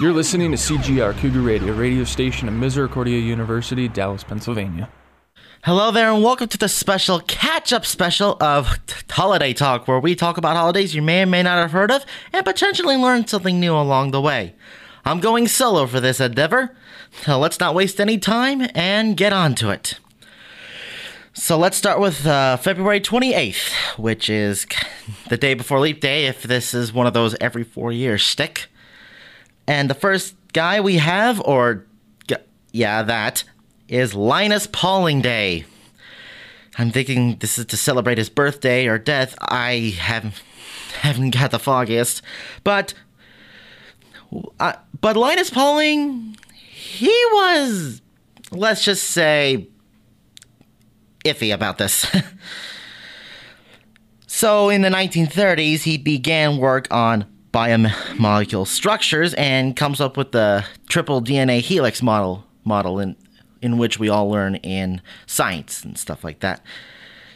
You're listening to CGR Cougar Radio, radio station of Misericordia University, Dallas, Pennsylvania. Hello there, and welcome to the special catch up special of T- Holiday Talk, where we talk about holidays you may or may not have heard of and potentially learn something new along the way. I'm going solo for this endeavor, so let's not waste any time and get on to it. So let's start with uh, February 28th, which is the day before Leap Day, if this is one of those every four years stick. And the first guy we have, or yeah, that, is Linus Pauling Day. I'm thinking this is to celebrate his birthday or death. I haven't haven't got the foggiest, but uh, but Linus Pauling, he was, let's just say, iffy about this. so in the 1930s, he began work on biomolecule structures and comes up with the triple DNA helix model model in in which we all learn in science and stuff like that.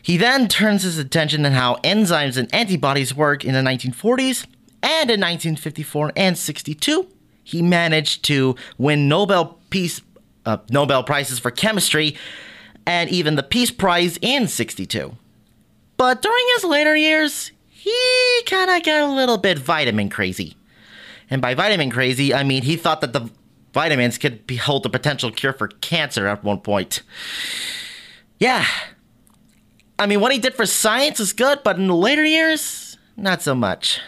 He then turns his attention to how enzymes and antibodies work in the 1940s, and in 1954 and 62, he managed to win Nobel Peace uh, Nobel prizes for chemistry and even the Peace Prize in 62. But during his later years, he kind of got a little bit vitamin crazy. And by vitamin crazy, I mean he thought that the vitamins could hold the potential cure for cancer at one point. Yeah. I mean, what he did for science is good, but in the later years, not so much.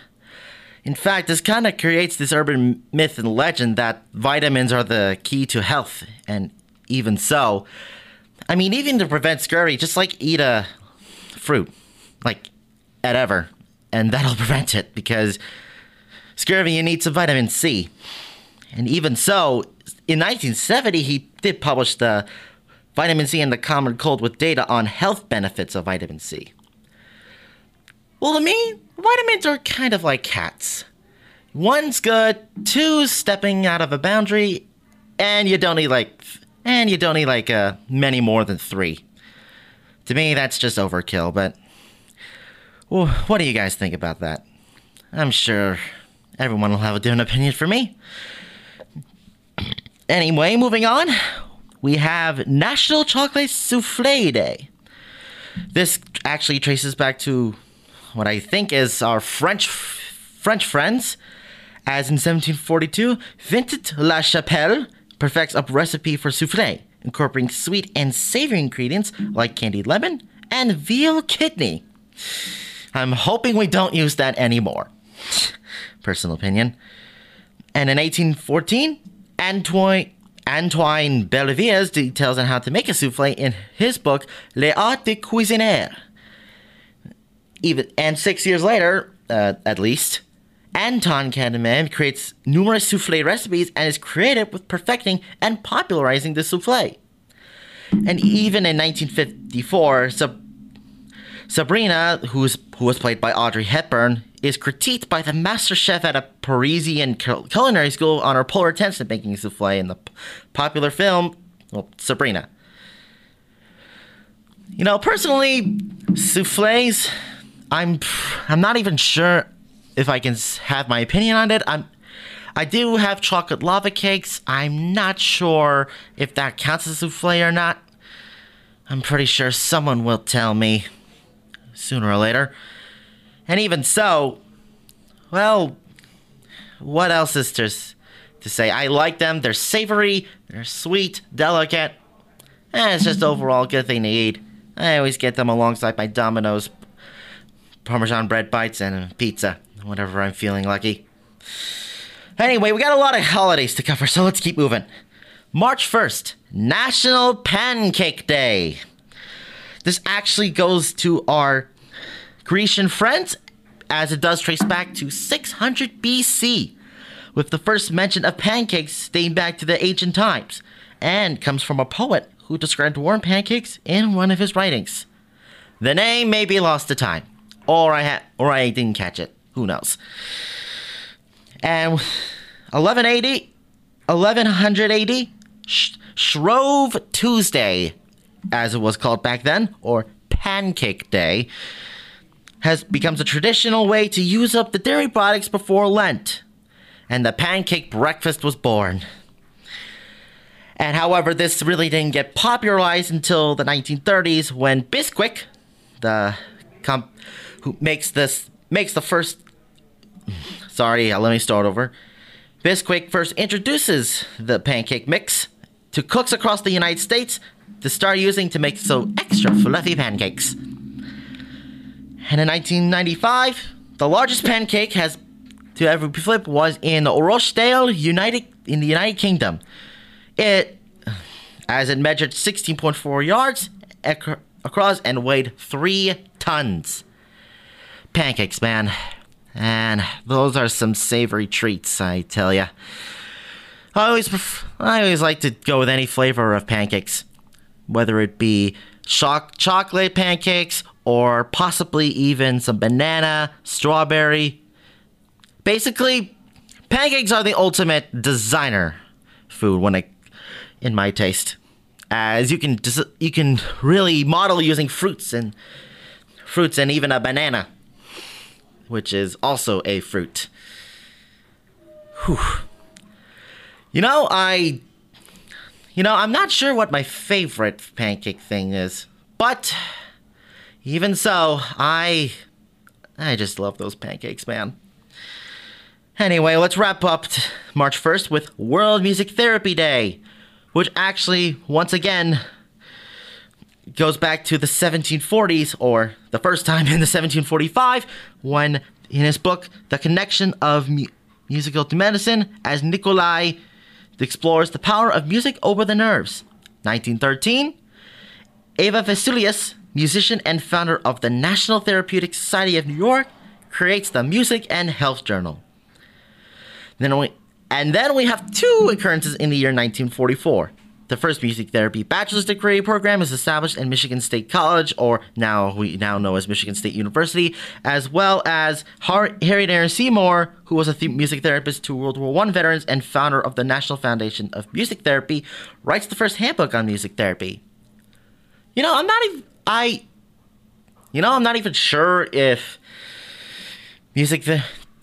In fact, this kind of creates this urban myth and legend that vitamins are the key to health, and even so, I mean, even to prevent scurvy, just like eat a fruit, like at ever, and that'll prevent it because scurvy you need some vitamin C. And even so, in 1970, he did publish the Vitamin C and the Common Cold with data on health benefits of vitamin C. Well, to me, vitamins are kind of like cats. One's good, two's stepping out of a boundary, and you don't need like, and you don't need like uh, many more than three. To me, that's just overkill. But well, what do you guys think about that? I'm sure everyone will have a different opinion for me. Anyway, moving on, we have National Chocolate Souffle Day. This actually traces back to what I think is our French French friends, as in 1742, Vincent La Chapelle perfects a recipe for souffle, incorporating sweet and savory ingredients like candied lemon and veal kidney. I'm hoping we don't use that anymore. Personal opinion. And in 1814, Antoine Antoine Belleviers details on how to make a souffle in his book Les Arts de Cuisiner. Even and six years later, uh, at least, Anton Kahneman creates numerous souffle recipes and is creative with perfecting and popularizing the souffle. And even in 1954, Sab- Sabrina, who's who was played by Audrey Hepburn, is critiqued by the master chef at a Parisian culinary school on her poor attempts at making souffle in the popular film, well, Sabrina. You know, personally, souffles, I'm I'm not even sure if I can have my opinion on it. I'm I do have chocolate lava cakes. I'm not sure if that counts as souffle or not. I'm pretty sure someone will tell me sooner or later. And even so, well, what else is there to say? I like them. They're savory, they're sweet, delicate. And it's just overall a good thing to eat. I always get them alongside my Domino's Parmesan bread bites and pizza, whenever I'm feeling lucky. Anyway, we got a lot of holidays to cover, so let's keep moving. March 1st, National Pancake Day. This actually goes to our Grecian friends, as it does trace back to 600 BC, with the first mention of pancakes dating back to the ancient times, and comes from a poet who described warm pancakes in one of his writings. The name may be lost to time, or I ha- or I didn't catch it. Who knows? And 1180, 1100 AD, Sh- Shrove Tuesday, as it was called back then, or Pancake Day, has becomes a traditional way to use up the dairy products before Lent. and the pancake breakfast was born. And however, this really didn't get popularized until the 1930s when Bisquick, the comp who makes this makes the first sorry, uh, let me start over. Bisquick first introduces the pancake mix to cooks across the United States to start using to make so extra fluffy pancakes. And in 1995, the largest pancake has to ever be flipped was in Rochdale, United in the United Kingdom. It, as it measured 16.4 yards ac- across and weighed three tons. Pancakes, man, and those are some savory treats, I tell ya. I always pref- I always like to go with any flavor of pancakes, whether it be choc- chocolate pancakes or possibly even some banana, strawberry. Basically, pancakes are the ultimate designer food when it in my taste. As you can dis- you can really model using fruits and fruits and even a banana, which is also a fruit. Whew. You know, I you know, I'm not sure what my favorite pancake thing is, but even so, I I just love those pancakes, man. Anyway, let's wrap up March 1st with World Music Therapy Day, which actually once again goes back to the 1740s or the first time in the 1745 when in his book The Connection of Mu- Musical to Medicine as Nikolai explores the power of music over the nerves. 1913, Eva Vescelius, musician and founder of the National Therapeutic Society of New York, creates the Music and Health Journal. Then we, and then we have two occurrences in the year 1944. The first music therapy bachelor's degree program is established in Michigan State College, or now we now know as Michigan State University, as well as Har- Harriet Aaron Seymour, who was a th- music therapist to World War I veterans and founder of the National Foundation of Music Therapy, writes the first handbook on music therapy. You know, I'm not even I. You know, I'm not even sure if music th-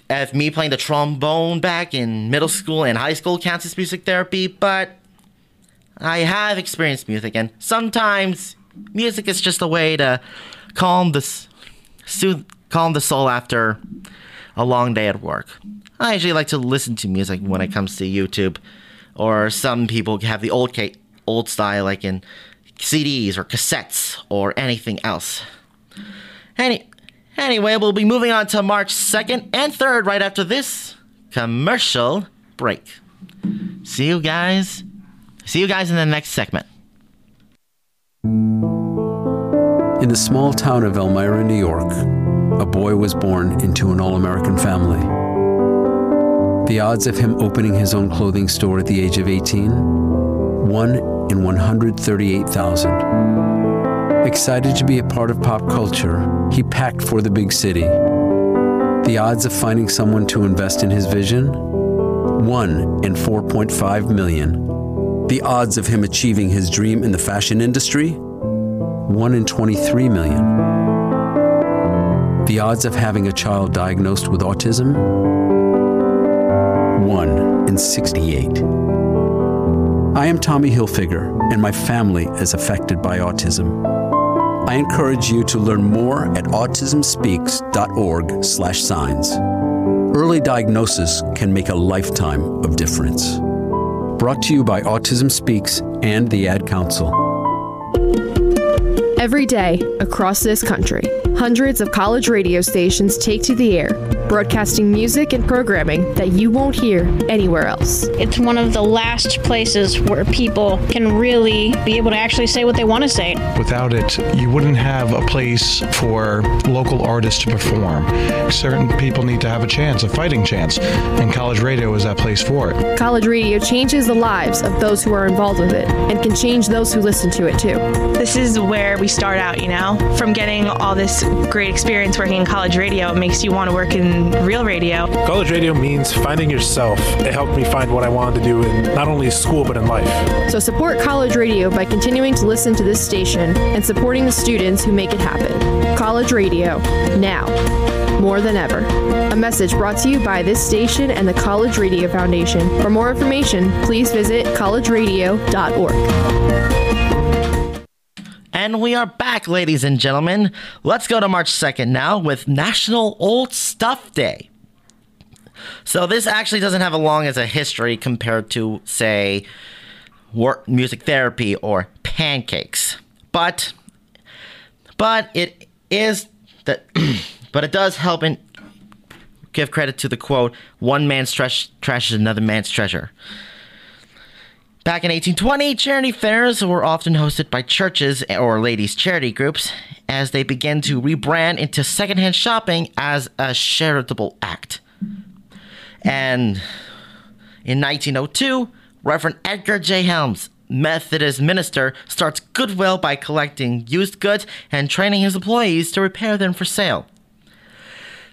if me playing the trombone back in middle school and high school counts as music therapy, but I have experienced music, and sometimes music is just a way to calm the soothe, calm the soul after a long day at work. I usually like to listen to music when it comes to YouTube, or some people have the old old style, like in CDs or cassettes or anything else. Any, anyway, we'll be moving on to March 2nd and 3rd right after this commercial break. See you guys. See you guys in the next segment. In the small town of Elmira, New York, a boy was born into an all American family. The odds of him opening his own clothing store at the age of 18? 1 in 138,000. Excited to be a part of pop culture, he packed for the big city. The odds of finding someone to invest in his vision? 1 in 4.5 million. The odds of him achieving his dream in the fashion industry? 1 in 23 million. The odds of having a child diagnosed with autism? 1 in 68. I am Tommy Hilfiger, and my family is affected by autism. I encourage you to learn more at autismspeaks.org/signs. Early diagnosis can make a lifetime of difference. Brought to you by Autism Speaks and the Ad Council. Every day, across this country, hundreds of college radio stations take to the air, broadcasting music and programming that you won't hear anywhere else. It's one of the last places where people can really be able to actually say what they want to say. Without it, you wouldn't have a place for local artists to perform. Certain people need to have a chance, a fighting chance, and college radio is that place for it. College radio changes the lives of those who are involved with it and can change those who listen to it too. This is where we start out, you know? From getting all this great experience working in college radio, it makes you want to work in in real radio. College radio means finding yourself. It helped me find what I wanted to do in not only school but in life. So support college radio by continuing to listen to this station and supporting the students who make it happen. College radio, now, more than ever. A message brought to you by this station and the College Radio Foundation. For more information, please visit collegeradio.org. And we are back, ladies and gentlemen. Let's go to March 2nd now with National Old Stuff Day. So this actually doesn't have a long as a history compared to, say, work, music therapy or pancakes. But but it is that but it does help and give credit to the quote, one man's trash, trash is another man's treasure. Back in 1820, charity fairs were often hosted by churches or ladies' charity groups as they began to rebrand into secondhand shopping as a charitable act. And in 1902, Reverend Edgar J. Helms, Methodist minister, starts Goodwill by collecting used goods and training his employees to repair them for sale.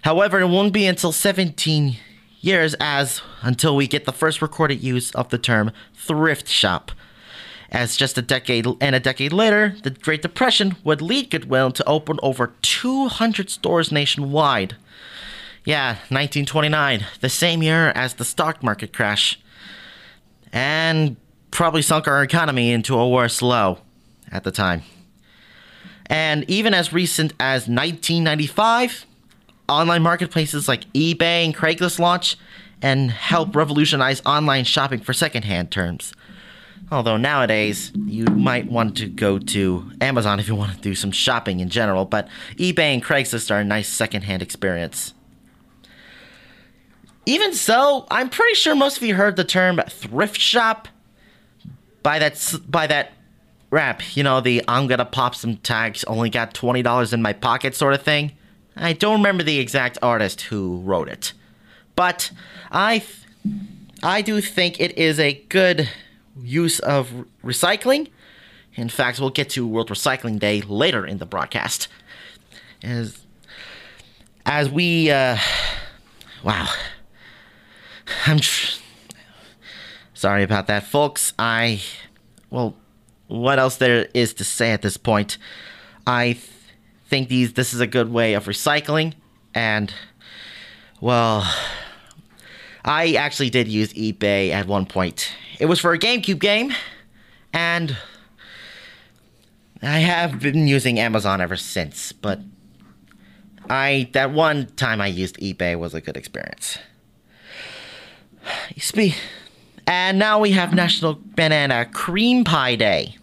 However, it won't be until 17 years as until we get the first recorded use of the term thrift shop. As just a decade and a decade later, the Great Depression would lead Goodwill to open over 200 stores nationwide. Yeah, 1929, the same year as the stock market crash. And probably sunk our economy into a worse low at the time. And even as recent as 1995, online marketplaces like eBay and Craigslist launch and help mm-hmm. revolutionize online shopping for secondhand terms. Although nowadays, you might want to go to Amazon if you want to do some shopping in general, but eBay and Craigslist are a nice secondhand experience. Even so, I'm pretty sure most of you heard the term thrift shop by that by that rap, you know, the I'm gonna pop some tags, only got $20 in my pocket sort of thing. I don't remember the exact artist who wrote it, but I, th- I do think it is a good use of recycling. In fact, we'll get to World Recycling Day later in the broadcast. As, as we, uh, wow, I'm tr- sorry about that, folks. I, well, what else there is to say at this point? I. Th- think these this is a good way of recycling and well I actually did use eBay at one point. It was for a GameCube game and I have been using Amazon ever since, but I that one time I used eBay was a good experience. And now we have National Banana Cream Pie Day.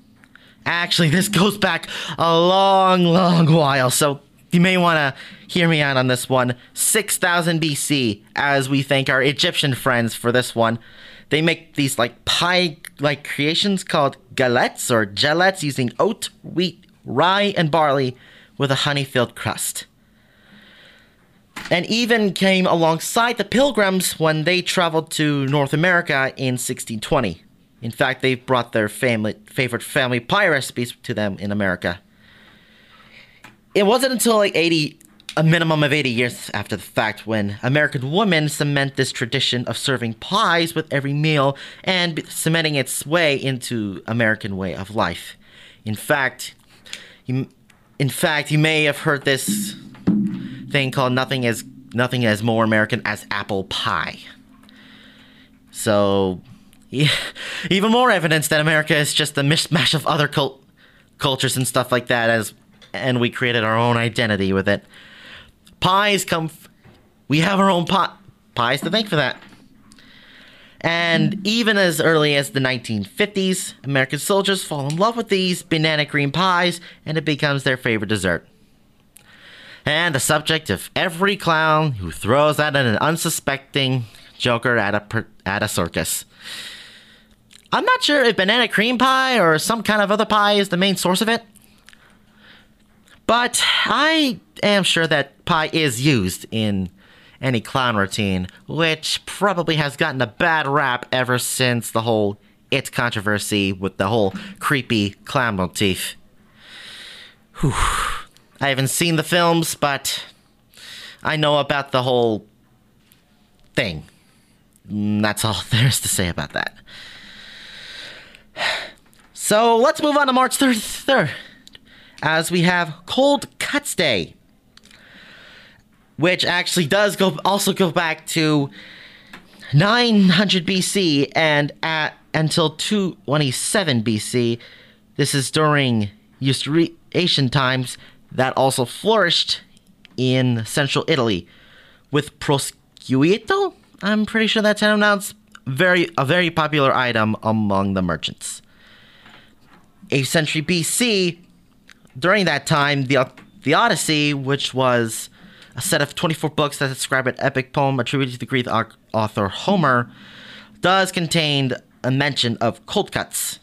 Actually, this goes back a long, long while, so you may want to hear me out on this one. 6000 BC, as we thank our Egyptian friends for this one. They make these like pie like creations called galettes or gelettes using oat, wheat, rye, and barley with a honey filled crust. And even came alongside the pilgrims when they traveled to North America in 1620. In fact, they brought their family favorite family pie recipes to them in America. It wasn't until like 80 a minimum of 80 years after the fact when American women cement this tradition of serving pies with every meal and cementing its way into American way of life. In fact, you, in fact, you may have heard this thing called nothing as nothing as more American as apple pie. So yeah, even more evidence that America is just a mishmash of other cult- cultures and stuff like that, as and we created our own identity with it. Pies come. F- we have our own pot pies to thank for that. And even as early as the 1950s, American soldiers fall in love with these banana cream pies, and it becomes their favorite dessert. And the subject of every clown who throws at an unsuspecting joker at a at a circus. I'm not sure if banana cream pie or some kind of other pie is the main source of it. But I am sure that pie is used in any clown routine, which probably has gotten a bad rap ever since the whole It controversy with the whole creepy clown motif. Whew. I haven't seen the films, but I know about the whole thing. That's all there is to say about that. So let's move on to March 33rd, as we have Cold Cuts Day, which actually does go also go back to 900 BC and at until 227 BC. This is during Eustrian times that also flourished in central Italy with prosciutto. I'm pretty sure that's how pronounced. Very a very popular item among the merchants. 8th century BC, during that time, the the Odyssey, which was a set of 24 books that describe an epic poem attributed to the Greek author Homer, does contain a mention of cold cuts.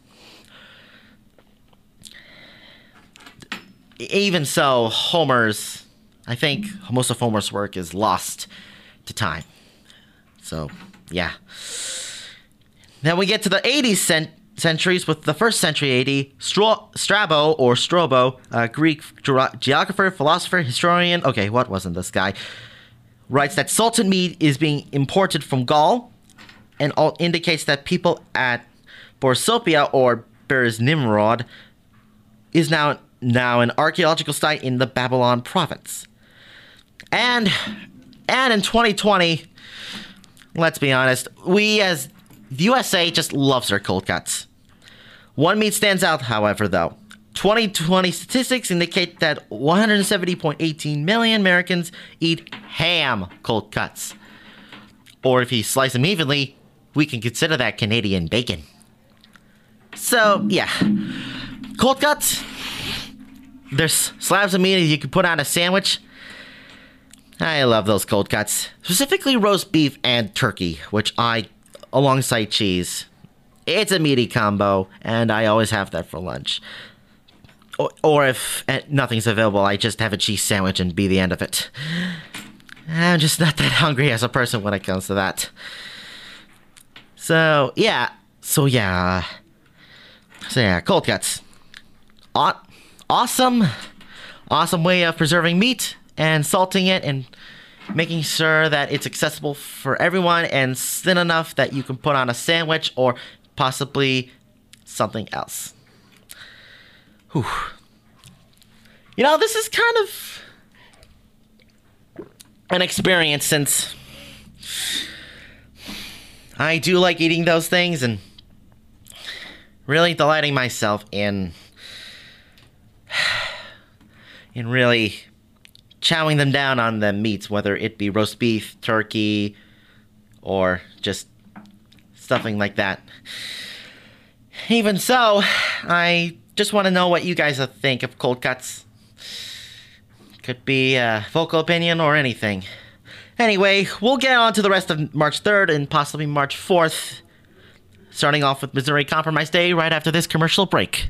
Even so, Homer's, I think most of Homer's work is lost to time. So, yeah. Then we get to the 80s cent- centuries with the first century AD. Stro- Strabo or Strobo, a Greek ge- geographer, philosopher, historian. Okay, what wasn't this guy? Writes that salted meat is being imported from Gaul and all indicates that people at Borsippa or Birs Nimrud is now now an archaeological site in the Babylon province. And and in 2020, let's be honest, we as the USA just loves their cold cuts. One meat stands out, however, though. 2020 statistics indicate that 170.18 million Americans eat ham cold cuts. Or if you slice them evenly, we can consider that Canadian bacon. So, yeah. Cold cuts. There's slabs of meat you can put on a sandwich. I love those cold cuts. Specifically roast beef and turkey, which I, alongside cheese. It's a meaty combo, and I always have that for lunch. Or, or if eh, nothing's available, I just have a cheese sandwich and be the end of it. I'm just not that hungry as a person when it comes to that. So, yeah. So, yeah. So, yeah, cold cuts. Aw- awesome. Awesome way of preserving meat and salting it and making sure that it's accessible for everyone and thin enough that you can put on a sandwich or possibly something else. Whew. You know, this is kind of an experience since I do like eating those things and really delighting myself in in really chowing them down on the meats, whether it be roast beef, turkey, or just stuffing like that. Even so, I just want to know what you guys uh, think of cold cuts. Could be a vocal opinion or anything. Anyway, we'll get on to the rest of March 3rd and possibly March 4th. Starting off with Missouri Compromise Day right after this commercial break.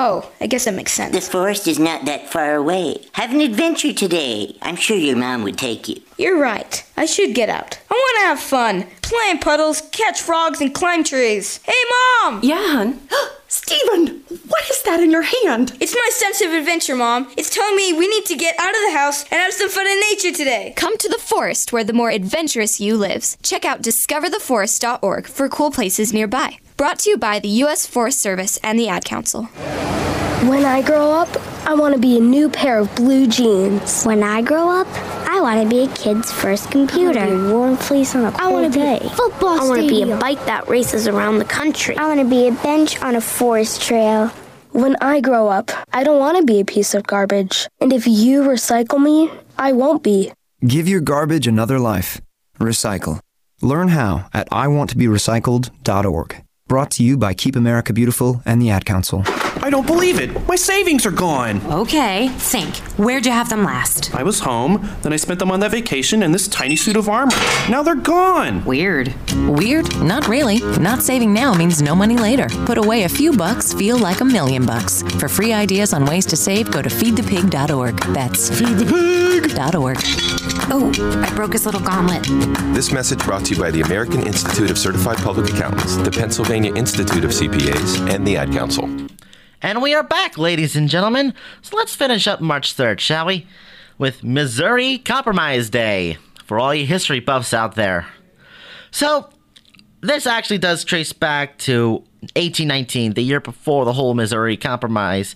Oh, I guess that makes sense. The forest is not that far away. Have an adventure today. I'm sure your mom would take you. You're right. I should get out. I want to have fun. Play in puddles, catch frogs, and climb trees. Hey, Mom! Yeah, hon. Steven, what is that in your hand? It's my sense of adventure, Mom. It's telling me we need to get out of the house and have some fun in nature today. Come to the forest where the more adventurous you lives. Check out discovertheforest.org for cool places nearby. Brought to you by the U.S. Forest Service and the Ad Council. When I grow up, I want to be a new pair of blue jeans. When I grow up, I want to be a kid's first computer. I want to be a warm fleece on a cold I want to day. be a football I want to be a bike that races around the country. I want to be a bench on a forest trail. When I grow up, I don't want to be a piece of garbage. And if you recycle me, I won't be. Give your garbage another life. Recycle. Learn how at iwanttoberecycled.org. Brought to you by Keep America Beautiful and the Ad Council. I don't believe it. My savings are gone. Okay, think. Where'd you have them last? I was home, then I spent them on that vacation and this tiny suit of armor. Now they're gone. Weird. Weird? Not really. Not saving now means no money later. Put away a few bucks, feel like a million bucks. For free ideas on ways to save, go to feedthepig.org. That's feedthepig.org. Oh, I broke his little gauntlet. This message brought to you by the American Institute of Certified Public Accountants, the Pennsylvania Institute of CPAs, and the Ad Council. And we are back, ladies and gentlemen. So let's finish up March 3rd, shall we? With Missouri Compromise Day for all you history buffs out there. So, this actually does trace back to 1819, the year before the whole Missouri Compromise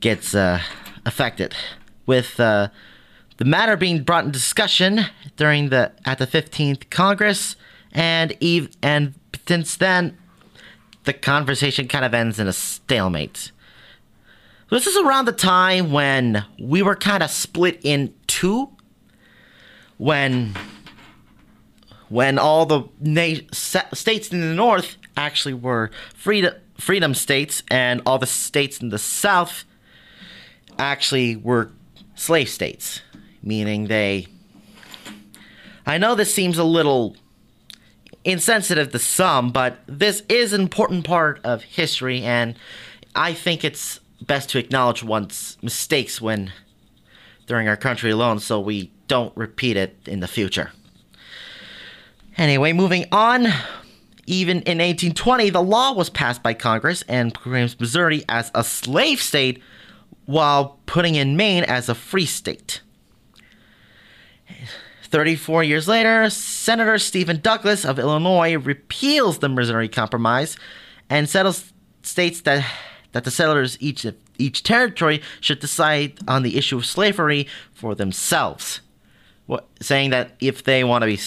gets uh, affected, with uh, the matter being brought in discussion during the at the 15th Congress, and eve and since then, the conversation kind of ends in a stalemate. This is around the time when we were kind of split in two. When when all the na- states in the north actually were freedom freedom states, and all the states in the south actually were slave states, meaning they. I know this seems a little insensitive to some, but this is an important part of history, and I think it's best to acknowledge one's mistakes when during our country alone so we don't repeat it in the future. Anyway, moving on. Even in 1820, the law was passed by Congress and proclaims Missouri as a slave state while putting in Maine as a free state. 34 years later, Senator Stephen Douglas of Illinois repeals the Missouri Compromise and settles states that that the settlers each each territory should decide on the issue of slavery for themselves, what, saying that if they want to be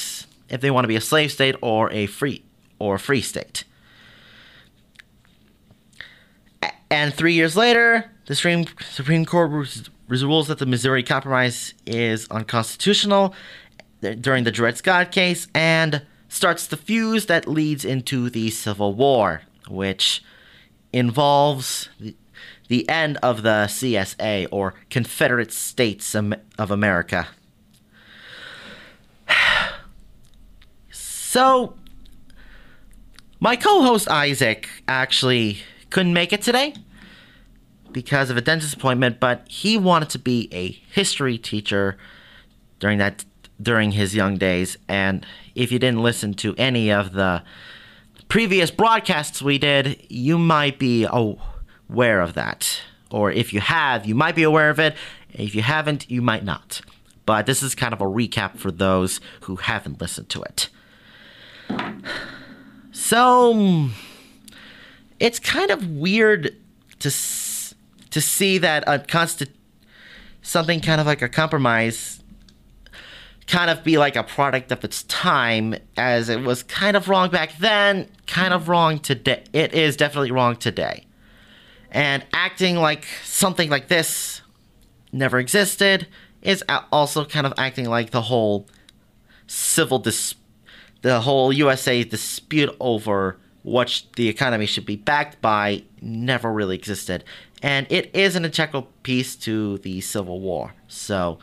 if they want to be a slave state or a free or a free state. And three years later, the Supreme, Supreme Court rules that the Missouri Compromise is unconstitutional during the Dred Scott case and starts the fuse that leads into the Civil War, which involves the, the end of the CSA or Confederate States of America. So, my co host Isaac actually couldn't make it today because of a dentist appointment, but he wanted to be a history teacher during that during his young days. And if you didn't listen to any of the previous broadcasts we did, you might be aware of that. Or if you have, you might be aware of it. If you haven't, you might not. But this is kind of a recap for those who haven't listened to it. So it's kind of weird to to see that a constant something kind of like a compromise kind of be like a product of its time as it was kind of wrong back then kind of wrong today. It is definitely wrong today. And acting like something like this never existed is also kind of acting like the whole civil dis- the whole USA dispute over what the economy should be backed by never really existed. And it is an integral piece to the Civil War. So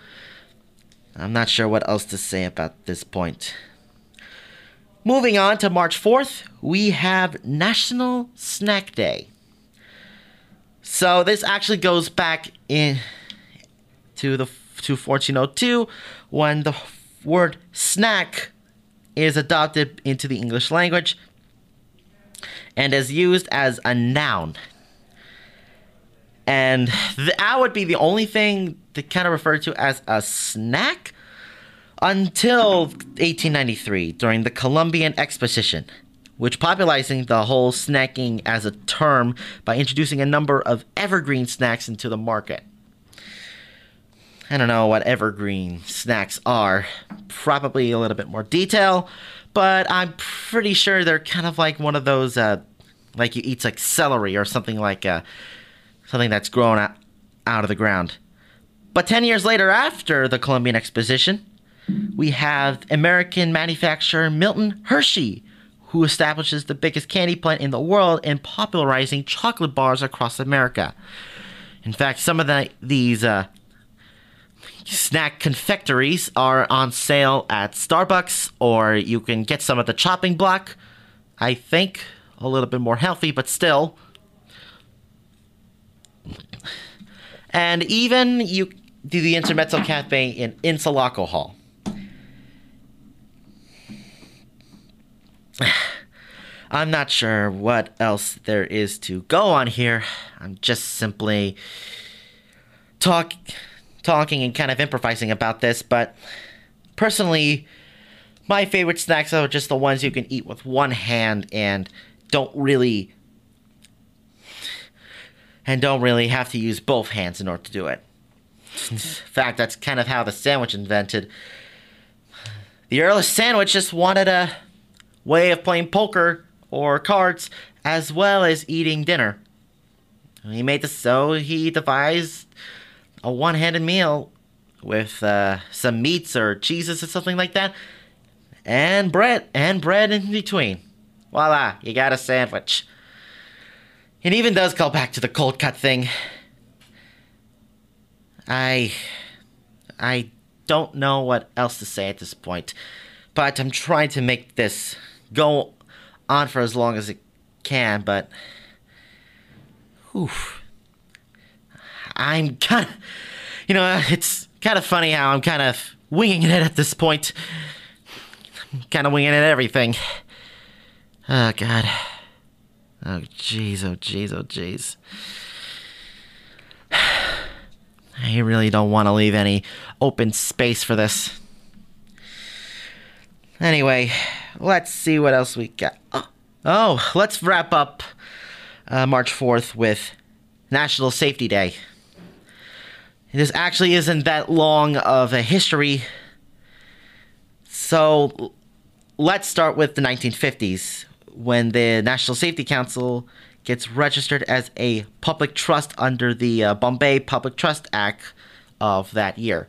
I'm not sure what else to say about this point. Moving on to March 4th, we have National Snack Day. So this actually goes back in to the to 1402 when the word snack is adopted into the English language and is used as a noun. And that would be the only thing to kind of refer to as a snack until 1893 during the Columbian Exposition, which popularizing the whole snacking as a term by introducing a number of evergreen snacks into the market. I don't know what evergreen snacks are, probably a little bit more detail, but I'm pretty sure they're kind of like one of those, uh, like you eat like celery or something like uh, something that's grown out, of the ground. But 10 years later, after the Columbian Exposition, we have American manufacturer Milton Hershey, who establishes the biggest candy plant in the world and popularizing chocolate bars across America. In fact, some of the, these uh, snack confectories are on sale at Starbucks, or you can get some at the chopping block. I think a little bit more healthy, but still. And even you do the Intermezzo Cafe in Insalaco Hall. I'm not sure what else there is to go on here. I'm just simply talk talking and kind of improvising about this, but personally my favorite snacks are just the ones you can eat with one hand and don't really and don't really have to use both hands in order to do it. In fact, that's kind of how the sandwich invented. The Earl of Sandwich just wanted a way of playing poker or cards as well as eating dinner. He made this so he devised a one-handed meal with uh, some meats or cheeses or something like that, and bread and bread in between. Voila, you got a sandwich. It even does call back to the cold cut thing. I I don't know what else to say at this point, but I'm trying to make this go on for as long as it can, but whew, I'm kind of, you know, it's kind of funny how I'm kind of winging it at this point. I'm kind of winging it everything. Oh, God. Oh, jeez, oh, jeez, oh, jeez. I really don't want to leave any open space for this. Anyway, let's see what else we got. Oh, let's wrap up uh, March 4th with National Safety Day. This actually isn't that long of a history. So let's start with the 1950s when the National Safety Council gets registered as a public trust under the uh, Bombay Public Trust Act of that year.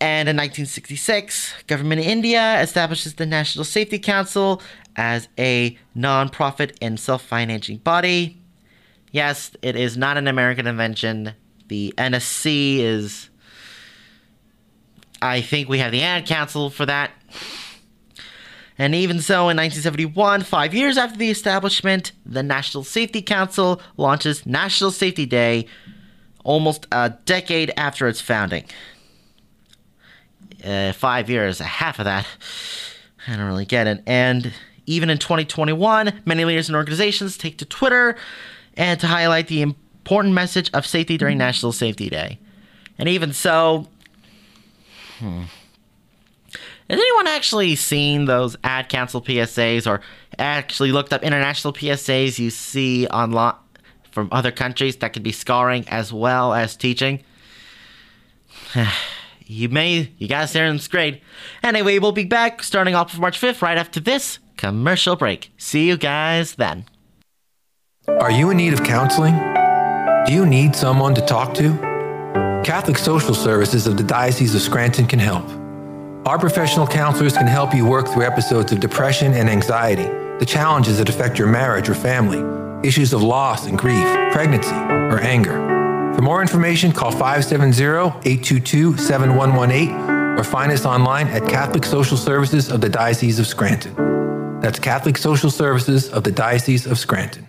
And in 1966, government in India establishes the National Safety Council as a non-profit and self-financing body. Yes, it is not an American invention. The NSC is I think we have the ad council for that. And even so, in 1971, five years after the establishment, the National Safety Council launches National Safety Day almost a decade after its founding. Uh, five years, a half of that. I don't really get it. And even in 2021, many leaders and organizations take to Twitter and to highlight the important message of safety during National Safety Day. And even so, hmm. Has anyone actually seen those ad council PSAs or actually looked up international PSAs you see online from other countries that could be scarring as well as teaching? you may, you gotta in grade. Anyway, we'll be back starting off March 5th right after this commercial break. See you guys then. Are you in need of counseling? Do you need someone to talk to? Catholic Social Services of the Diocese of Scranton can help. Our professional counselors can help you work through episodes of depression and anxiety, the challenges that affect your marriage or family, issues of loss and grief, pregnancy, or anger. For more information, call 570-822-7118 or find us online at Catholic Social Services of the Diocese of Scranton. That's Catholic Social Services of the Diocese of Scranton.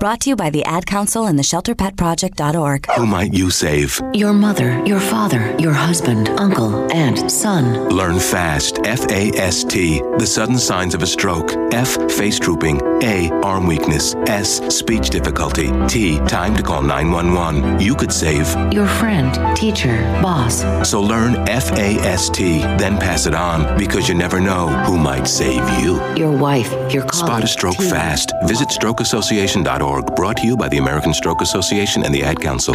Brought to you by the Ad Council and the ShelterPetProject.org. Who might you save? Your mother, your father, your husband, uncle, aunt, son. Learn fast. F A S T. The sudden signs of a stroke. F. Face drooping. A. Arm weakness. S. Speech difficulty. T. Time to call 911. You could save Your friend, teacher, boss. So learn F A S T, then pass it on because you never know who might save you. Your wife, your colleague. Spot a stroke team. fast. Visit strokeassociation.org. Brought to you by the American Stroke Association and the Ad Council.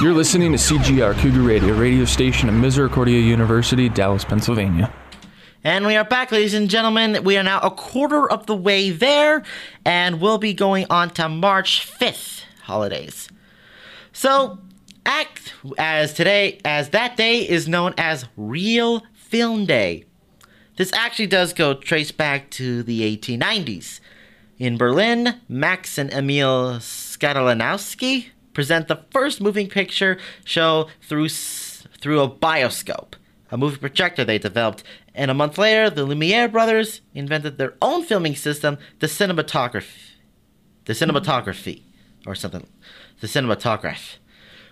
You're listening to CGR Cougar Radio, radio station at Misericordia University, Dallas, Pennsylvania. And we are back, ladies and gentlemen. We are now a quarter of the way there, and we'll be going on to March 5th holidays. So, act as today, as that day is known as Real Film Day. This actually does go trace back to the 1890s. In Berlin, Max and Emil Skladanowsky present the first moving picture show through through a bioscope, a movie projector they developed. And a month later, the Lumiere brothers invented their own filming system, the cinematography, the mm-hmm. cinematography, or something, the cinematograph,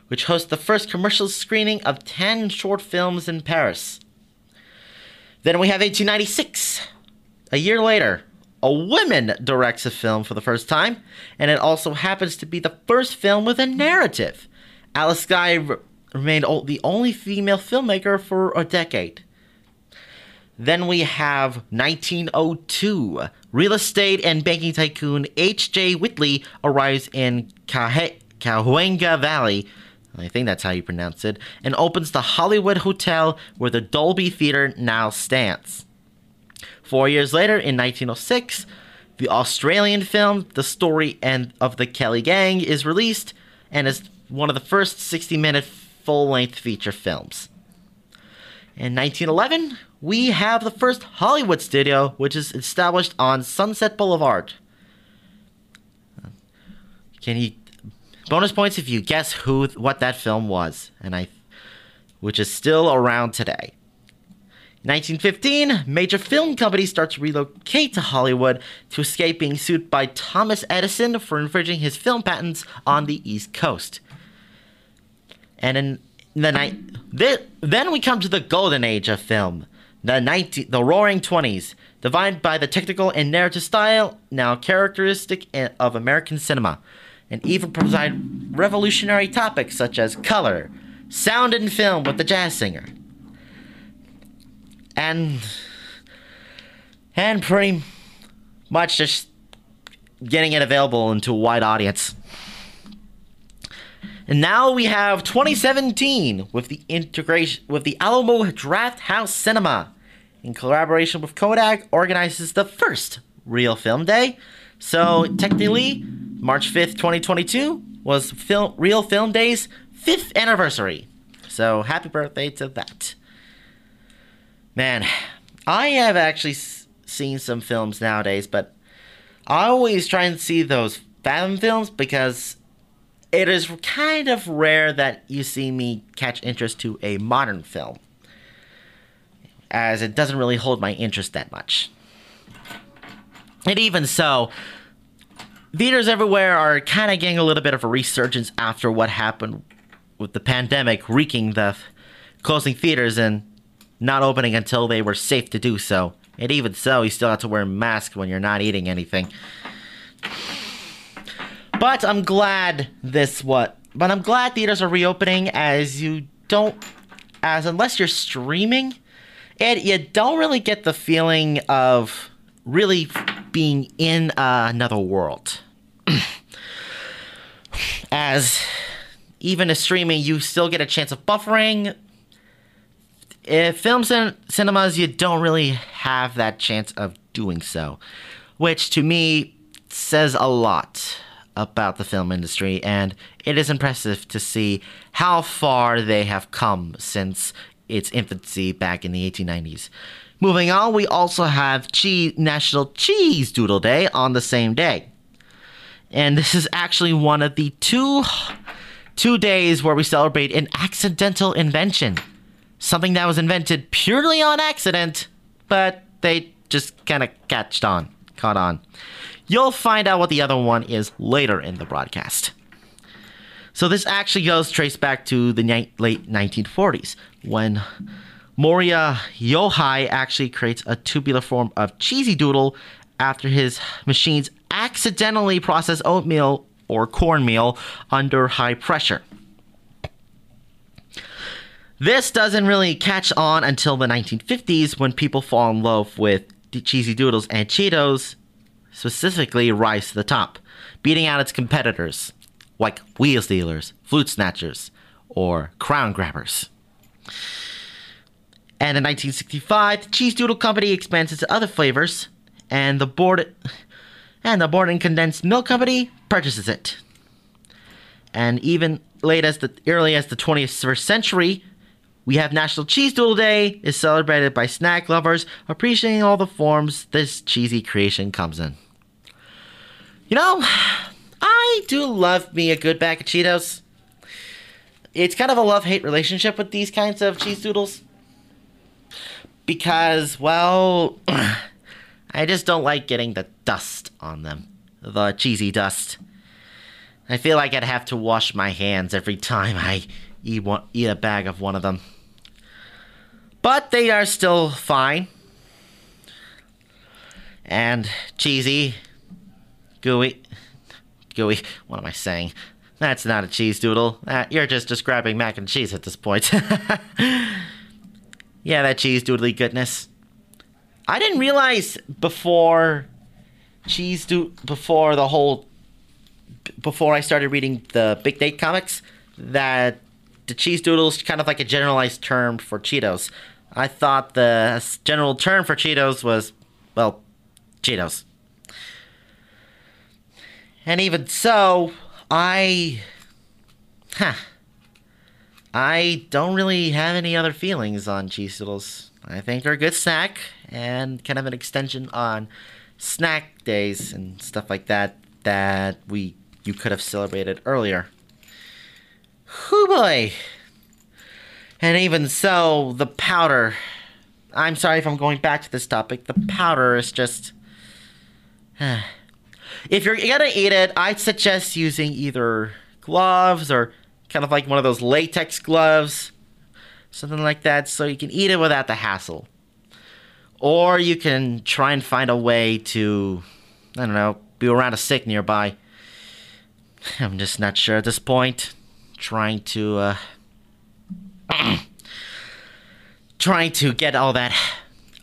which hosts the first commercial screening of 10 short films in Paris. Then we have 1896. A year later, a woman directs a film for the first time, and it also happens to be the first film with a narrative. Alice Guy remained o- the only female filmmaker for a decade. Then we have 1902. Real estate and banking tycoon H.J. Whitley arrives in Cahuenga Valley, I think that's how you pronounce it, and opens the Hollywood Hotel where the Dolby Theater now stands. Four years later, in 1906, the Australian film The Story and of the Kelly Gang is released and is one of the first 60 minute full length feature films. In 1911, we have the first Hollywood studio, which is established on Sunset Boulevard. Can you bonus points if you guess who what that film was, and I, which is still around today. 1915, major film company starts to relocate to Hollywood to escape being sued by Thomas Edison for infringing his film patents on the East Coast. And in the night, then we come to the golden age of film, the 19, the Roaring Twenties, defined by the technical and narrative style now characteristic of American cinema, and even provide revolutionary topics such as color, sound, and film with the jazz singer and and pretty much just getting it available into a wide audience. And now we have 2017 with the integration with the Alamo Drafthouse Cinema in collaboration with Kodak organizes the first Real Film Day. So technically, March 5th, 2022 was film, Real Film Day's 5th anniversary. So happy birthday to that. Man, I have actually s- seen some films nowadays, but I always try and see those Fathom films because it is kind of rare that you see me catch interest to a modern film, as it doesn't really hold my interest that much. And even so, theaters everywhere are kind of getting a little bit of a resurgence after what happened with the pandemic wreaking the closing theaters and not opening until they were safe to do so. And even so, you still have to wear a mask when you're not eating anything. But I'm glad this what. But I'm glad theaters are reopening as you don't, as unless you're streaming, and you don't really get the feeling of really being in uh, another world. as even as streaming, you still get a chance of buffering, if film and cinemas, you don't really have that chance of doing so, which to me says a lot about the film industry, and it is impressive to see how far they have come since its infancy back in the 1890s. Moving on, we also have cheese, National Cheese Doodle Day on the same day. And this is actually one of the two two days where we celebrate an accidental invention. Something that was invented purely on accident, but they just kind of catched on, caught on. You'll find out what the other one is later in the broadcast. So this actually goes traced back to the ni- late 1940s when Morrie Yohai actually creates a tubular form of cheesy doodle after his machines accidentally process oatmeal or cornmeal under high pressure. This doesn't really catch on until the 1950s when people fall in love with cheesy doodles and Cheetos specifically rise to the top, beating out its competitors like wheel stealers, flute snatchers, or crown grabbers. And in 1965, the Cheese Doodle Company expands into other flavors, and the board and the Borden Condensed Milk Company purchases it. And even late as the early as the 21st century, we have National Cheese Doodle Day is celebrated by snack lovers appreciating all the forms this cheesy creation comes in. You know, I do love me a good bag of Cheetos. It's kind of a love-hate relationship with these kinds of cheese doodles. Because, well, I just don't like getting the dust on them. The cheesy dust. I feel like I'd have to wash my hands every time I eat, one, eat a bag of one of them. But they are still fine. And cheesy. Gooey. Gooey. What am I saying? That's not a cheese doodle. Uh, you're just describing mac and cheese at this point. yeah, that cheese doodly goodness. I didn't realize before cheese do before the whole before I started reading the Big Date comics that the cheese doodles kind of like a generalized term for Cheetos. I thought the general term for Cheetos was well, Cheetos. And even so, I huh, I don't really have any other feelings on cheese doodles. I think they're a good snack and kind of an extension on snack days and stuff like that that we you could have celebrated earlier. Hoo boy! And even so, the powder. I'm sorry if I'm going back to this topic. The powder is just. if you're gonna eat it, I'd suggest using either gloves or kind of like one of those latex gloves, something like that, so you can eat it without the hassle. Or you can try and find a way to, I don't know, be around a sick nearby. I'm just not sure at this point. Trying to, uh. trying to get all that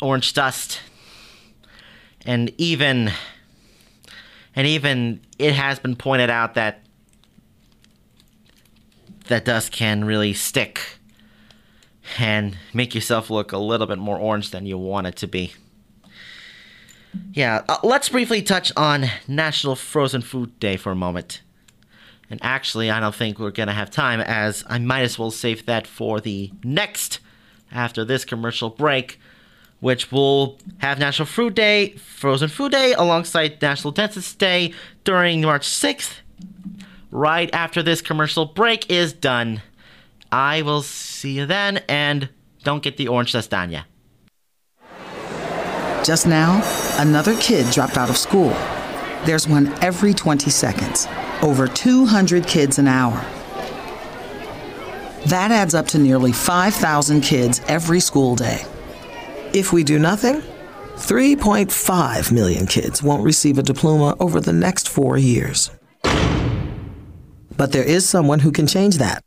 orange dust. And even. And even it has been pointed out that. That dust can really stick and make yourself look a little bit more orange than you want it to be. Yeah, uh, let's briefly touch on National Frozen Food Day for a moment. And actually, I don't think we're going to have time, as I might as well save that for the next, after this commercial break, which will have National Fruit Day, Frozen Food Day, alongside National Dentist Day during March 6th. Right after this commercial break is done. I will see you then, and don't get the orange Sestanya. Just now, another kid dropped out of school. There's one every 20 seconds, over 200 kids an hour. That adds up to nearly 5,000 kids every school day. If we do nothing, 3.5 million kids won't receive a diploma over the next four years. But there is someone who can change that.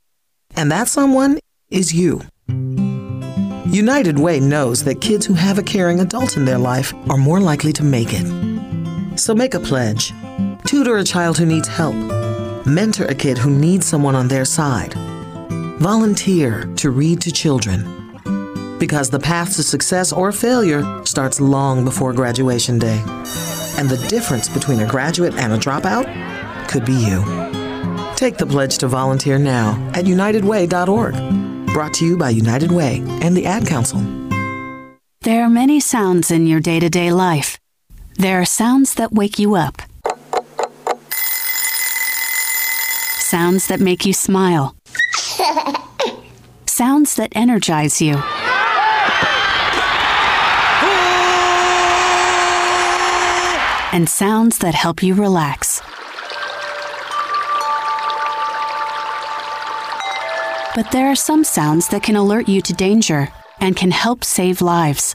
And that someone is you. United Way knows that kids who have a caring adult in their life are more likely to make it. So make a pledge. Tutor a child who needs help. Mentor a kid who needs someone on their side. Volunteer to read to children. Because the path to success or failure starts long before graduation day. And the difference between a graduate and a dropout could be you. Take the pledge to volunteer now at unitedway.org. Brought to you by United Way and the Ad Council. There are many sounds in your day to day life. There are sounds that wake you up, sounds that make you smile, sounds that energize you. And sounds that help you relax. But there are some sounds that can alert you to danger and can help save lives.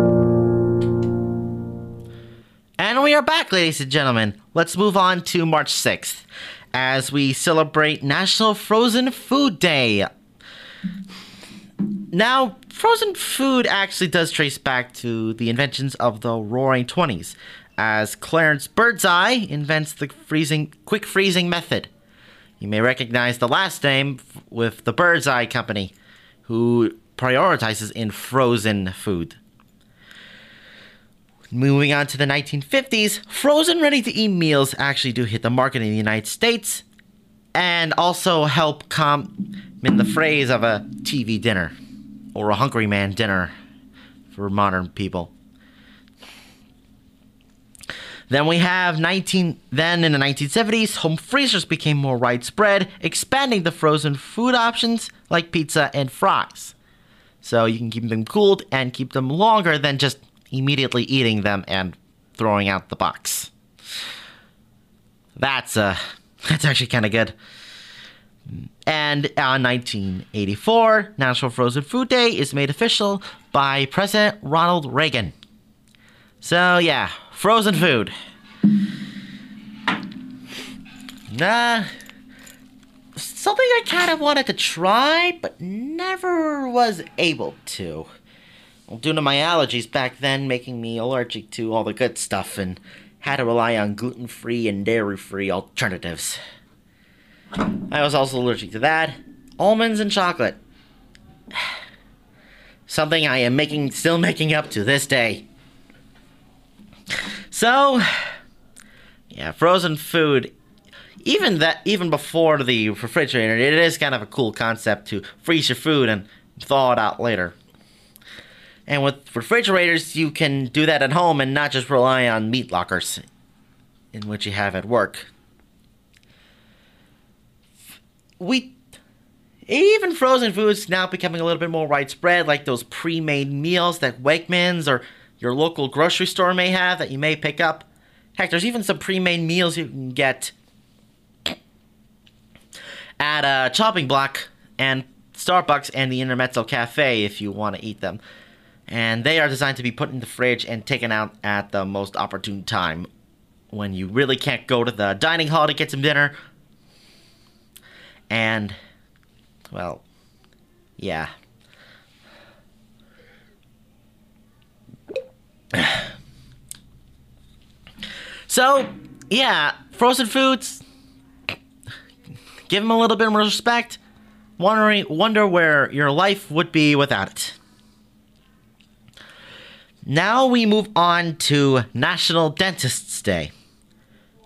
And we are back, ladies and gentlemen. Let's move on to March 6th as we celebrate National Frozen Food Day. Now, frozen food actually does trace back to the inventions of the Roaring Twenties, as Clarence Birdseye invents the freezing, quick freezing method. You may recognize the last name with the Birdseye Company, who prioritizes in frozen food. Moving on to the 1950s, frozen ready to eat meals actually do hit the market in the United States and also help come in the phrase of a TV dinner or a Hungry Man dinner for modern people. Then we have 19 then in the 1970s, home freezers became more widespread, expanding the frozen food options like pizza and fries. So you can keep them cooled and keep them longer than just immediately eating them and throwing out the box. That's uh that's actually kind of good. And on 1984, National Frozen Food Day is made official by President Ronald Reagan. So yeah, frozen food. Nah, something I kind of wanted to try, but never was able to. Due to my allergies back then making me allergic to all the good stuff and had to rely on gluten free and dairy free alternatives. I was also allergic to that, almonds and chocolate. Something I am making still making up to this day. So, yeah, frozen food even that even before the refrigerator, it is kind of a cool concept to freeze your food and thaw it out later. And with refrigerators, you can do that at home and not just rely on meat lockers, in which you have at work. We even frozen foods now becoming a little bit more widespread, like those pre-made meals that Wegmans or your local grocery store may have that you may pick up. Heck, there's even some pre-made meals you can get at a chopping block and Starbucks and the Intermezzo Cafe if you want to eat them. And they are designed to be put in the fridge and taken out at the most opportune time when you really can't go to the dining hall to get some dinner. And, well, yeah. so, yeah, frozen foods, give them a little bit more respect. Wondering, wonder where your life would be without it. Now we move on to National Dentists Day.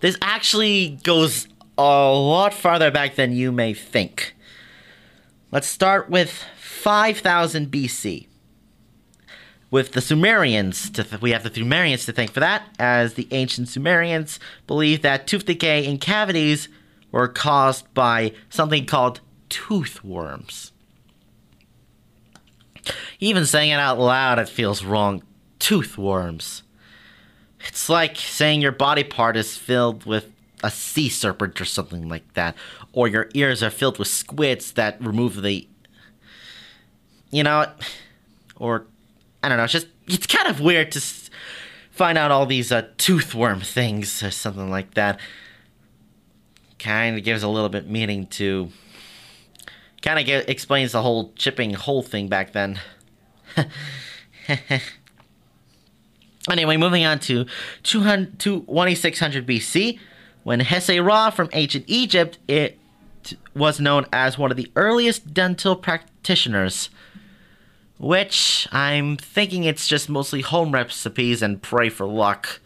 This actually goes a lot farther back than you may think. Let's start with 5000 BC. With the Sumerians, th- we have the Sumerians to thank for that, as the ancient Sumerians believed that tooth decay in cavities were caused by something called tooth worms. Even saying it out loud, it feels wrong. Tooth worms. It's like saying your body part is filled with a sea serpent or something like that, or your ears are filled with squids that remove the. You know, or I don't know. It's just it's kind of weird to find out all these uh, tooth worm things or something like that. Kind of gives a little bit meaning to kind of explains the whole chipping hole thing back then. anyway, moving on to 200, 2600 BC, when Hesy-Ra from ancient Egypt, it was known as one of the earliest dental practitioners. Which I'm thinking it's just mostly home recipes and pray for luck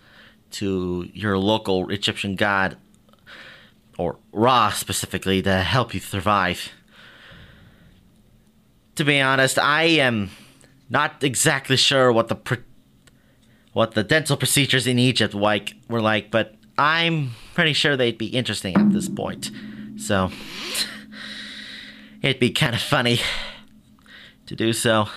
to your local Egyptian god, or Ra specifically, to help you survive. To be honest, I am not exactly sure what the what the dental procedures in Egypt like were like, but I'm pretty sure they'd be interesting at this point. So it'd be kind of funny to do so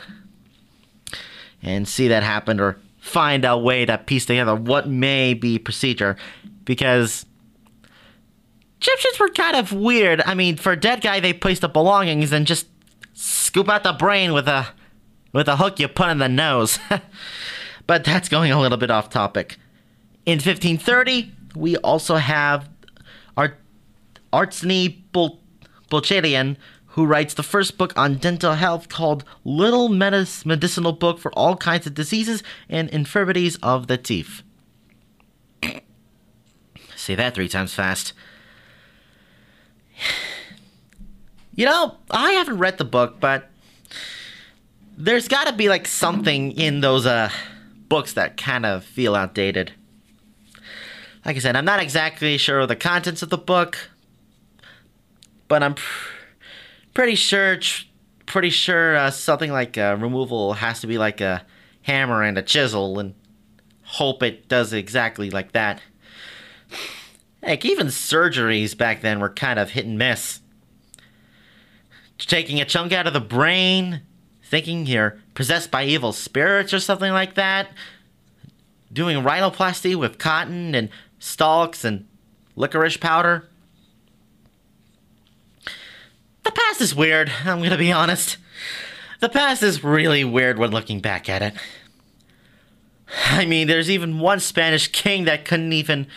and see that happen or find a way to piece together what may be procedure because Egyptians were kind of weird. I mean, for a dead guy, they place the belongings and just scoop out the brain with a with a hook you put in the nose. but that's going a little bit off topic. In 1530, we also have Art- Artsny Bulcharian, who writes the first book on dental health called Little Medis- Medicinal Book for All Kinds of Diseases and Infirmities of the Teeth. Say that three times fast. You know, I haven't read the book, but there's got to be like something in those uh books that kind of feel outdated. Like I said, I'm not exactly sure of the contents of the book, but I'm pr- pretty sure pretty sure uh, something like uh, removal has to be like a hammer and a chisel, and hope it does exactly like that. Heck, even surgeries back then were kind of hit and miss. Taking a chunk out of the brain, thinking you're possessed by evil spirits or something like that. Doing rhinoplasty with cotton and stalks and licorice powder. The past is weird, I'm gonna be honest. The past is really weird when looking back at it. I mean, there's even one Spanish king that couldn't even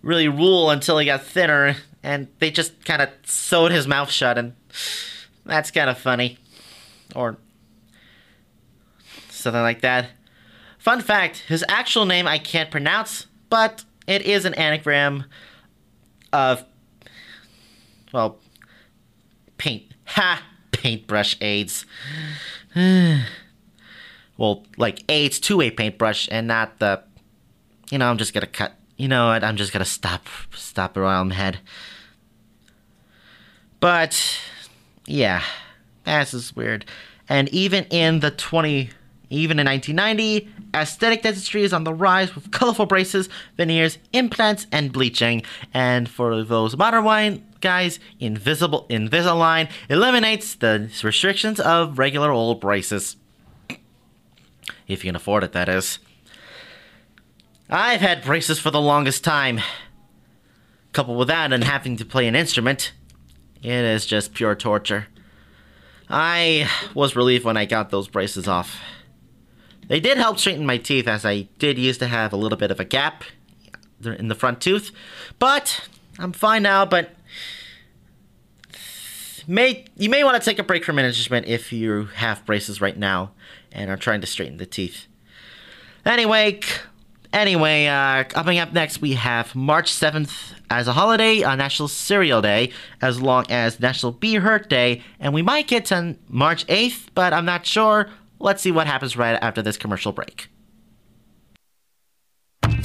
really rule until he got thinner, and they just kind of sewed his mouth shut, and that's kind of funny. Or something like that. Fun fact his actual name I can't pronounce, but it is an anagram of, well, paint. Ha! Paintbrush AIDS. well, like AIDS to a paintbrush and not the. You know, I'm just gonna cut. You know what? I'm just gonna stop. Stop around my head. But, yeah. This is weird. And even in the 20. Even in 1990, aesthetic dentistry is on the rise with colorful braces, veneers, implants, and bleaching. And for those modern wine guys, Invisible Invisalign eliminates the restrictions of regular old braces. If you can afford it, that is. I've had braces for the longest time. Coupled with that and having to play an instrument, it is just pure torture. I was relieved when I got those braces off. They did help straighten my teeth as I did used to have a little bit of a gap in the front tooth. But I'm fine now, but may you may want to take a break from management if you have braces right now and are trying to straighten the teeth. Anyway, anyway, uh, coming up next we have March 7th as a holiday on National Cereal Day, as long as National Be Heard Day, and we might get to March 8th, but I'm not sure. Let's see what happens right after this commercial break.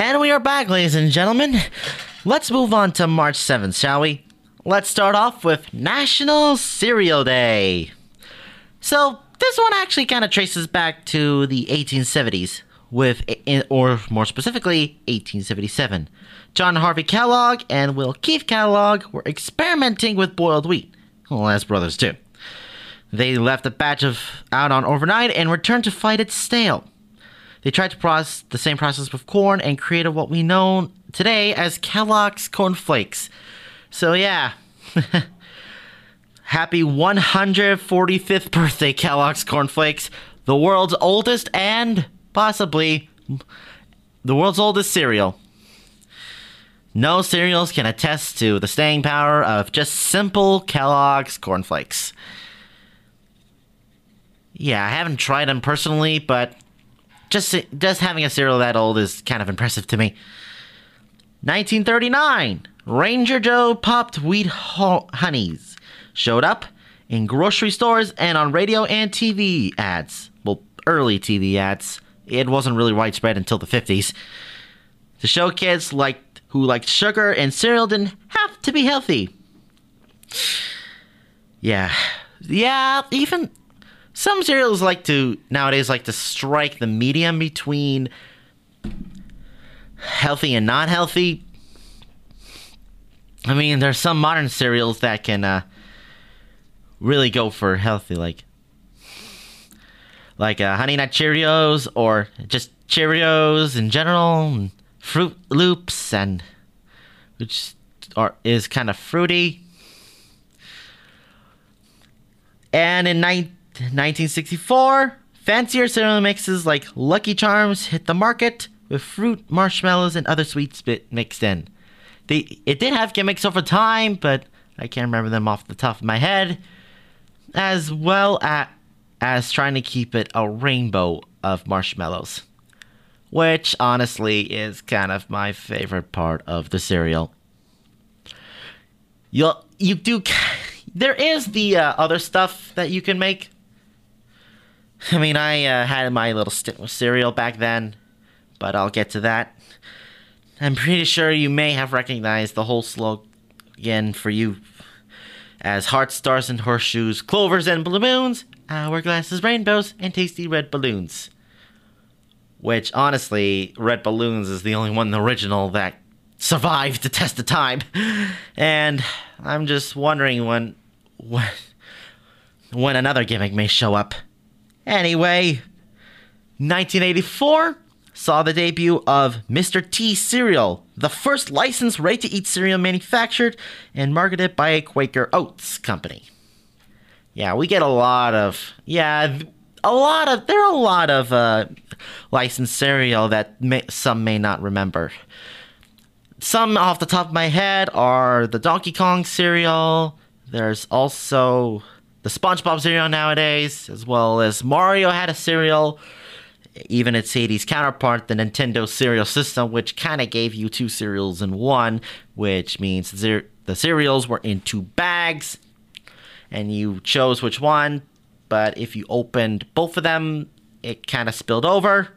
And we are back, ladies and gentlemen. Let's move on to March 7th, shall we? Let's start off with National Cereal Day. So, this one actually kind of traces back to the 1870s, with, or more specifically, 1877. John Harvey Kellogg and Will Keith Kellogg were experimenting with boiled wheat, well, as brothers do. They left a batch of out on overnight and returned to find it stale. They tried to process the same process with corn and created what we know today as Kellogg's Corn Flakes. So yeah. Happy 145th birthday, Kellogg's Corn Flakes, the world's oldest and possibly the world's oldest cereal. No cereals can attest to the staying power of just simple Kellogg's Corn Flakes. Yeah, I haven't tried them personally, but just just having a cereal that old is kind of impressive to me. 1939, Ranger Joe popped wheat ho- honeys showed up in grocery stores and on radio and TV ads. Well, early TV ads. It wasn't really widespread until the 50s. To show kids like who liked sugar and cereal didn't have to be healthy. Yeah. Yeah, even some cereals like to nowadays like to strike the medium between healthy and not healthy. I mean, there's some modern cereals that can uh, really go for healthy, like like uh, Honey Nut Cheerios or just Cheerios in general, and Froot Loops, and which are is kind of fruity. And in ni- 1964, fancier cereal mixes like Lucky Charms hit the market with fruit, marshmallows, and other sweets mixed in. They, it did have gimmicks over time, but I can't remember them off the top of my head. As well as, as trying to keep it a rainbow of marshmallows. Which, honestly, is kind of my favorite part of the cereal. You'll, you do. There is the uh, other stuff that you can make. I mean, I uh, had my little cereal back then, but I'll get to that. I'm pretty sure you may have recognized the whole slogan for you as hearts, stars, and horseshoes, clovers and balloons, hourglasses, rainbows, and tasty red balloons. Which, honestly, red balloons is the only one, in the original, that survived the test of time. And I'm just wondering when, when, when another gimmick may show up. Anyway, 1984 saw the debut of Mr. T cereal, the first licensed ready to eat cereal manufactured and marketed by a Quaker Oats company. Yeah, we get a lot of yeah, a lot of there are a lot of uh, licensed cereal that may, some may not remember. Some off the top of my head are the Donkey Kong cereal. There's also the SpongeBob cereal nowadays, as well as Mario had a cereal even its 80s counterpart, the Nintendo cereal system, which kind of gave you two cereals in one, which means the cereals were in two bags, and you chose which one. But if you opened both of them, it kind of spilled over.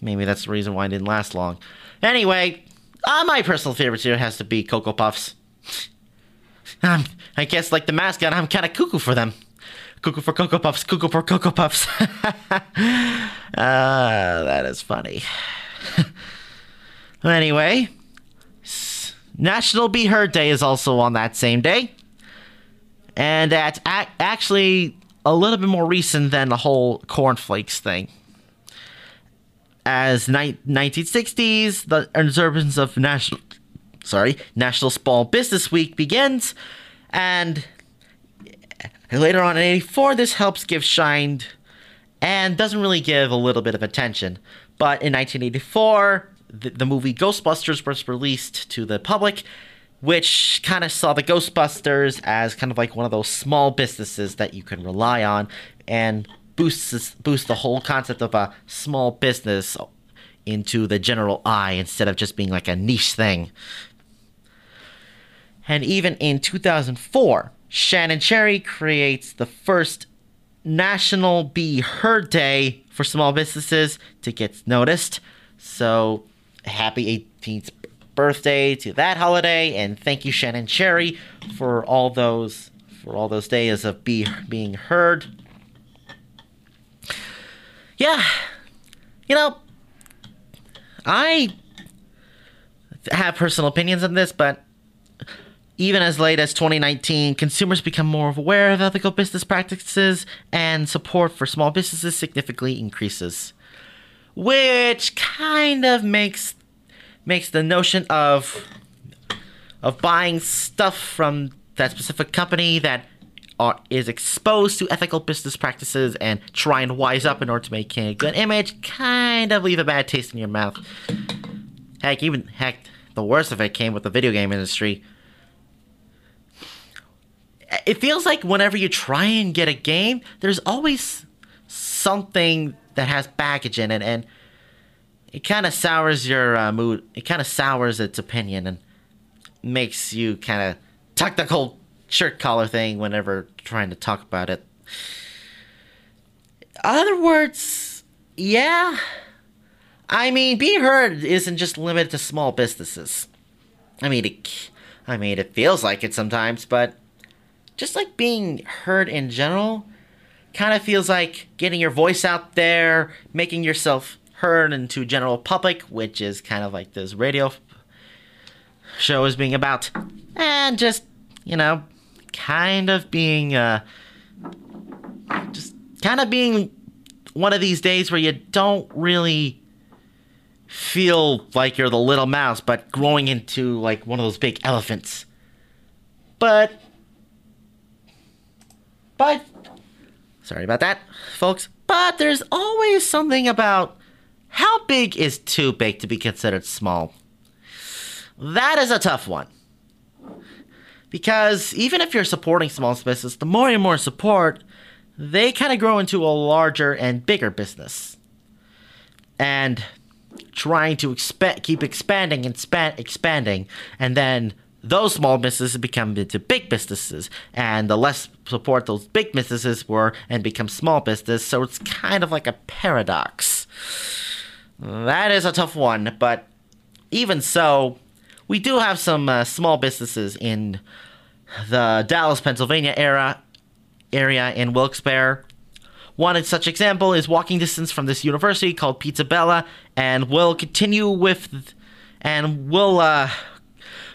Maybe that's the reason why it didn't last long. Anyway, uh, my personal favorite cereal has to be Cocoa Puffs. Um, I guess, like the mascot, I'm kind of cuckoo for them. Cuckoo for Cocoa Puffs, cuckoo for Cocoa Puffs. uh, that is funny. anyway, National Be Heard Day is also on that same day. And that's a- actually a little bit more recent than the whole cornflakes thing. As ni- 1960s, the observance of national, sorry, National Small Business Week begins, and later on in 84, this helps give shine and doesn't really give a little bit of attention. But in 1984, the, the movie Ghostbusters was released to the public, which kind of saw the Ghostbusters as kind of like one of those small businesses that you can rely on and boosts boost the whole concept of a small business into the general eye instead of just being like a niche thing. And even in 2004, Shannon Cherry creates the first National Be Heard Day for small businesses to get noticed. So, happy 18th birthday to that holiday, and thank you, Shannon Cherry, for all those for all those days of be being heard. Yeah, you know, I have personal opinions on this, but even as late as 2019, consumers become more aware of ethical business practices and support for small businesses significantly increases. Which kind of makes makes the notion of of buying stuff from that specific company that are, is exposed to ethical business practices and try and wise up in order to make a good image kind of leave a bad taste in your mouth. Heck, even heck, the worst of it came with the video game industry it feels like whenever you try and get a game, there's always something that has baggage in it, and it kind of sours your uh, mood. It kind of sours its opinion and makes you kind of tuck the whole shirt collar thing whenever trying to talk about it. Other words, yeah. I mean, being heard isn't just limited to small businesses. I mean, it, I mean, it feels like it sometimes, but just like being heard in general kind of feels like getting your voice out there, making yourself heard into general public, which is kind of like this radio show is being about, and just you know, kind of being uh, just kind of being one of these days where you don't really feel like you're the little mouse, but growing into like one of those big elephants. But but, sorry about that, folks. But there's always something about how big is too big to be considered small. That is a tough one. Because even if you're supporting small businesses, the more and more support, they kind of grow into a larger and bigger business. And trying to keep expanding and expanding, and then those small businesses become into big businesses, and the less support those big businesses were and become small business. So it's kind of like a paradox. That is a tough one, but even so, we do have some uh, small businesses in the Dallas, Pennsylvania era area in Wilkes-Barre. One such example is walking distance from this university called Pizza Bella, and we'll continue with, and we'll uh,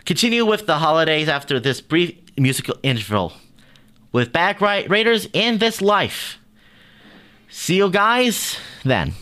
continue with the holidays after this brief musical interval with Back right Raiders in this life. See you guys then.